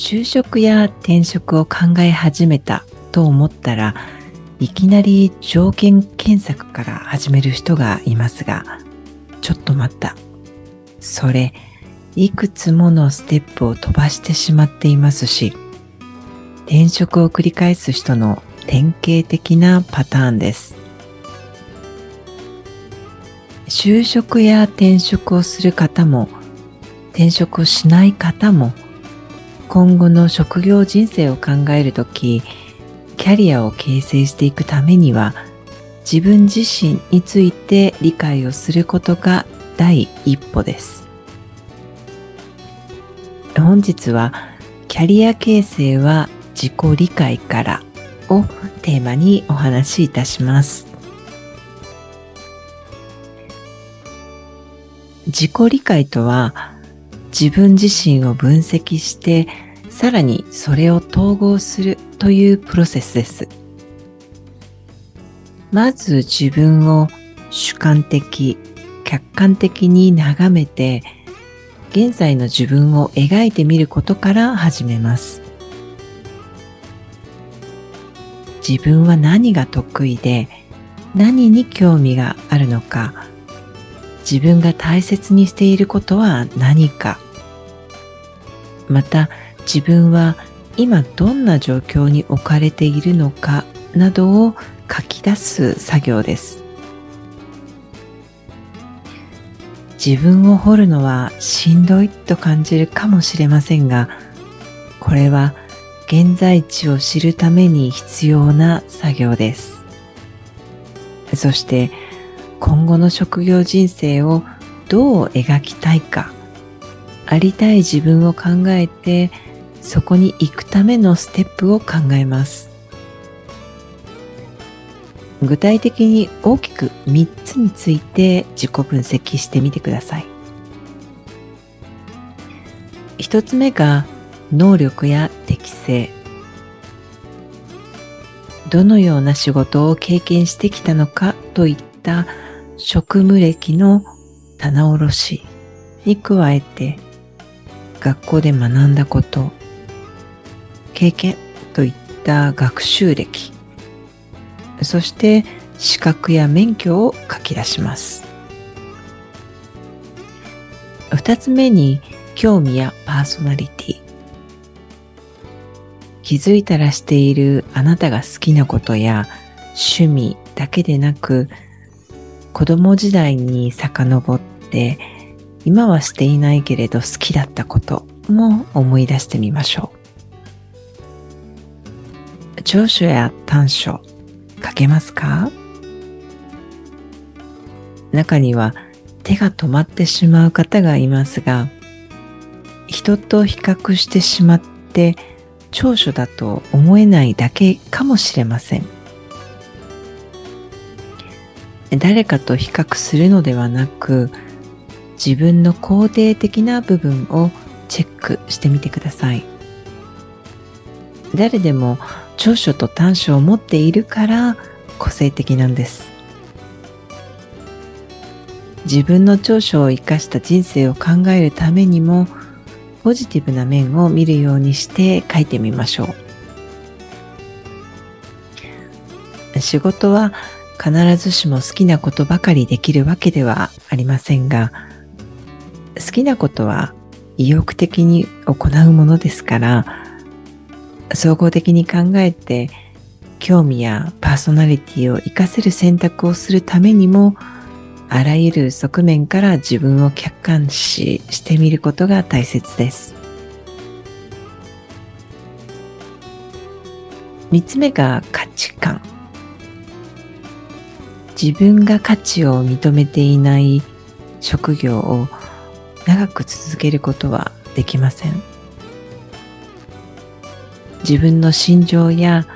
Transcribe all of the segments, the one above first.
就職や転職を考え始めたと思ったらいきなり条件検索から始める人がいますがちょっと待った。それいくつものステップを飛ばしてしまっていますし転職を繰り返す人の典型的なパターンです。就職や転職をする方も転職をしない方も今後の職業人生を考えるときキャリアを形成していくためには自分自身について理解をすることが第一歩です。本日はキャリア形成は自己理解からをテーマにお話しいたします。自己理解とは自分自身を分析してさらにそれを統合するというプロセスです。まず自分を主観的、客観的に眺めて現在の自分を描いてみることから始めます。自分は何が得意で何に興味があるのか自分が大切にしていることは何か。また自分は今どんな状況に置かれているのかなどを書き出す作業です。自分を掘るのはしんどいと感じるかもしれませんがこれは現在地を知るために必要な作業です。そして今後の職業人生をどう描きたいかありたい自分を考えてそこに行くためのステップを考えます。具体的に大きく3つについて自己分析してみてください。1つ目が能力や適性。どのような仕事を経験してきたのかといった職務歴の棚卸しに加えて学校で学んだこと経験といった学習歴そして資格や免許を書き出します。二つ目に興味やパーソナリティ。気づいたらしているあなたが好きなことや趣味だけでなく子供時代に遡って今はしていないけれど好きだったことも思い出してみましょう。長所や短所書けますか？中には手が止まってしまう方がいますが人と比較してしまって長所だと思えないだけかもしれません。誰かと比較するのではなく自分の肯定的な部分をチェックしてみてください。誰でも長所と短所を持っているから個性的なんです。自分の長所を生かした人生を考えるためにもポジティブな面を見るようにして書いてみましょう。仕事は必ずしも好きなことばかりできるわけではありませんが好きなことは意欲的に行うものですから総合的に考えて興味やパーソナリティを活かせる選択をするためにもあらゆる側面から自分を客観視してみることが大切です。三つ目が価値観。自分が価値を認めていない職業を長く続けることはできません。自分の心情や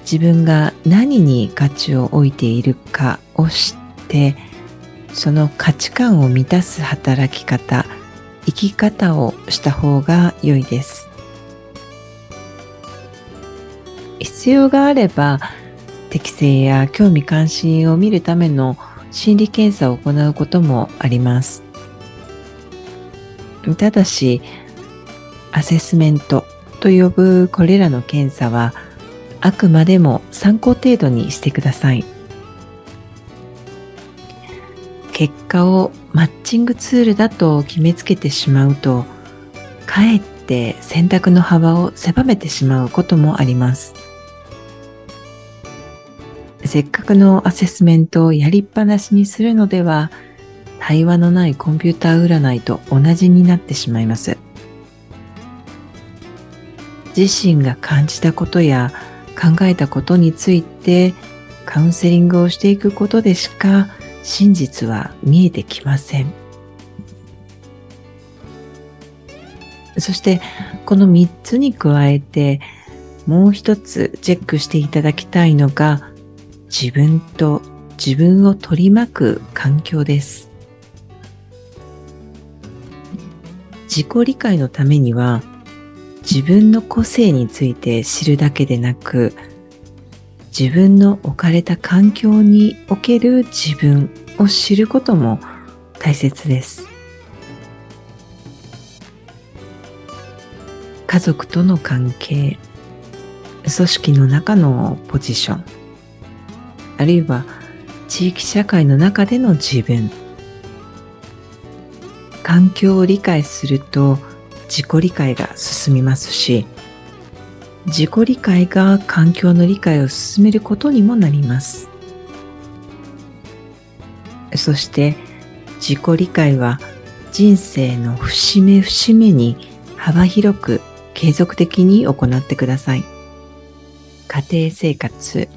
自分が何に価値を置いているかを知ってその価値観を満たす働き方生き方をした方が良いです。必要があれば適性や興味関心を見るための心理検査を行うこともあります。ただしアセスメントと呼ぶこれらの検査はあくまでも参考程度にしてください。結果をマッチングツールだと決めつけてしまうとかえって選択の幅を狭めてしまうこともあります。せっかくのアセスメントをやりっぱなしにするのでは対話のないコンピューター占いと同じになってしまいます。自身が感じたことや考えたことについてカウンセリングをしていくことでしか真実は見えてきません。そしてこの3つに加えてもう一つチェックしていただきたいのが自分と自分を取り巻く環境です。自己理解のためには自分の個性について知るだけでなく自分の置かれた環境における自分を知ることも大切です。家族との関係組織の中のポジション。あるいは地域社会の中での自分。環境を理解すると自己理解が進みますし自己理解が環境の理解を進めることにもなります。そして自己理解は人生の節目節目に幅広く継続的に行ってください。家庭生活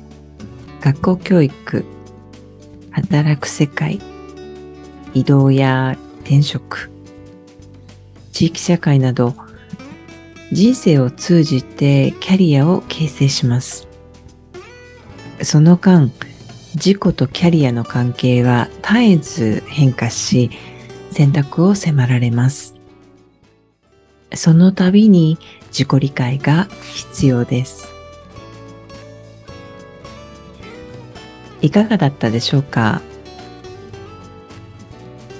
学校教育働く世界移動や転職、地域社会など人生を通じてキャリアを形成します。その間、自己とキャリアの関係は絶えず変化し、選択を迫られます。その度に自己理解が必要です。いかがだったでしょうか？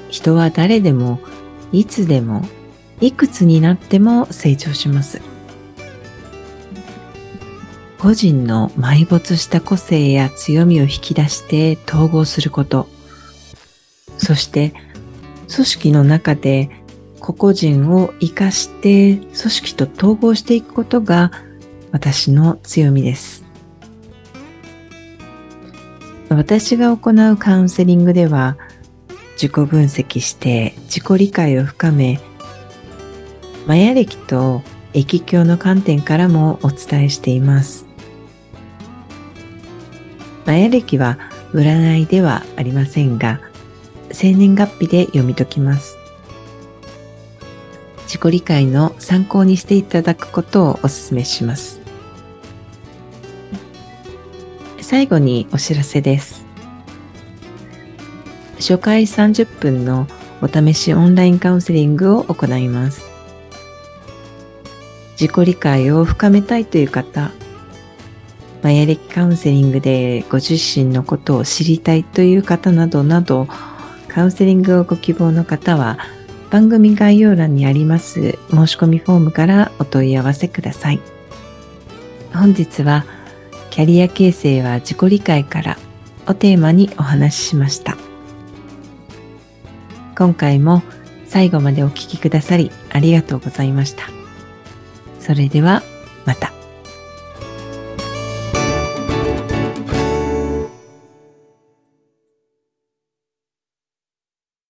人は誰でもいつでもいくつになっても成長します。個人の埋没した個性や強みを引き出して統合すること、そして組織の中で個々人を活かして組織と統合していくことが私の強みです。私が行うカウンセリングでは自己分析して自己理解を深めマヤ歴と液境の観点からもお伝えしています。マヤ歴は占いではありませんが生年月日で読み解きます。自己理解の参考にしていただくことをお勧めします。最後にお知らせです初回30分のお試しオンラインカウンセリングを行います。自己理解を深めたいという方、マヤ歴カウンセリングでご自身のことを知りたいという方などなど、カウンセリングをご希望の方は、番組概要欄にあります申し込みフォームからお問い合わせください。本日は、キャリア形成は自己理解からをテーマにお話ししました。今回も最後までお聴きくださりありがとうございました。それではまた。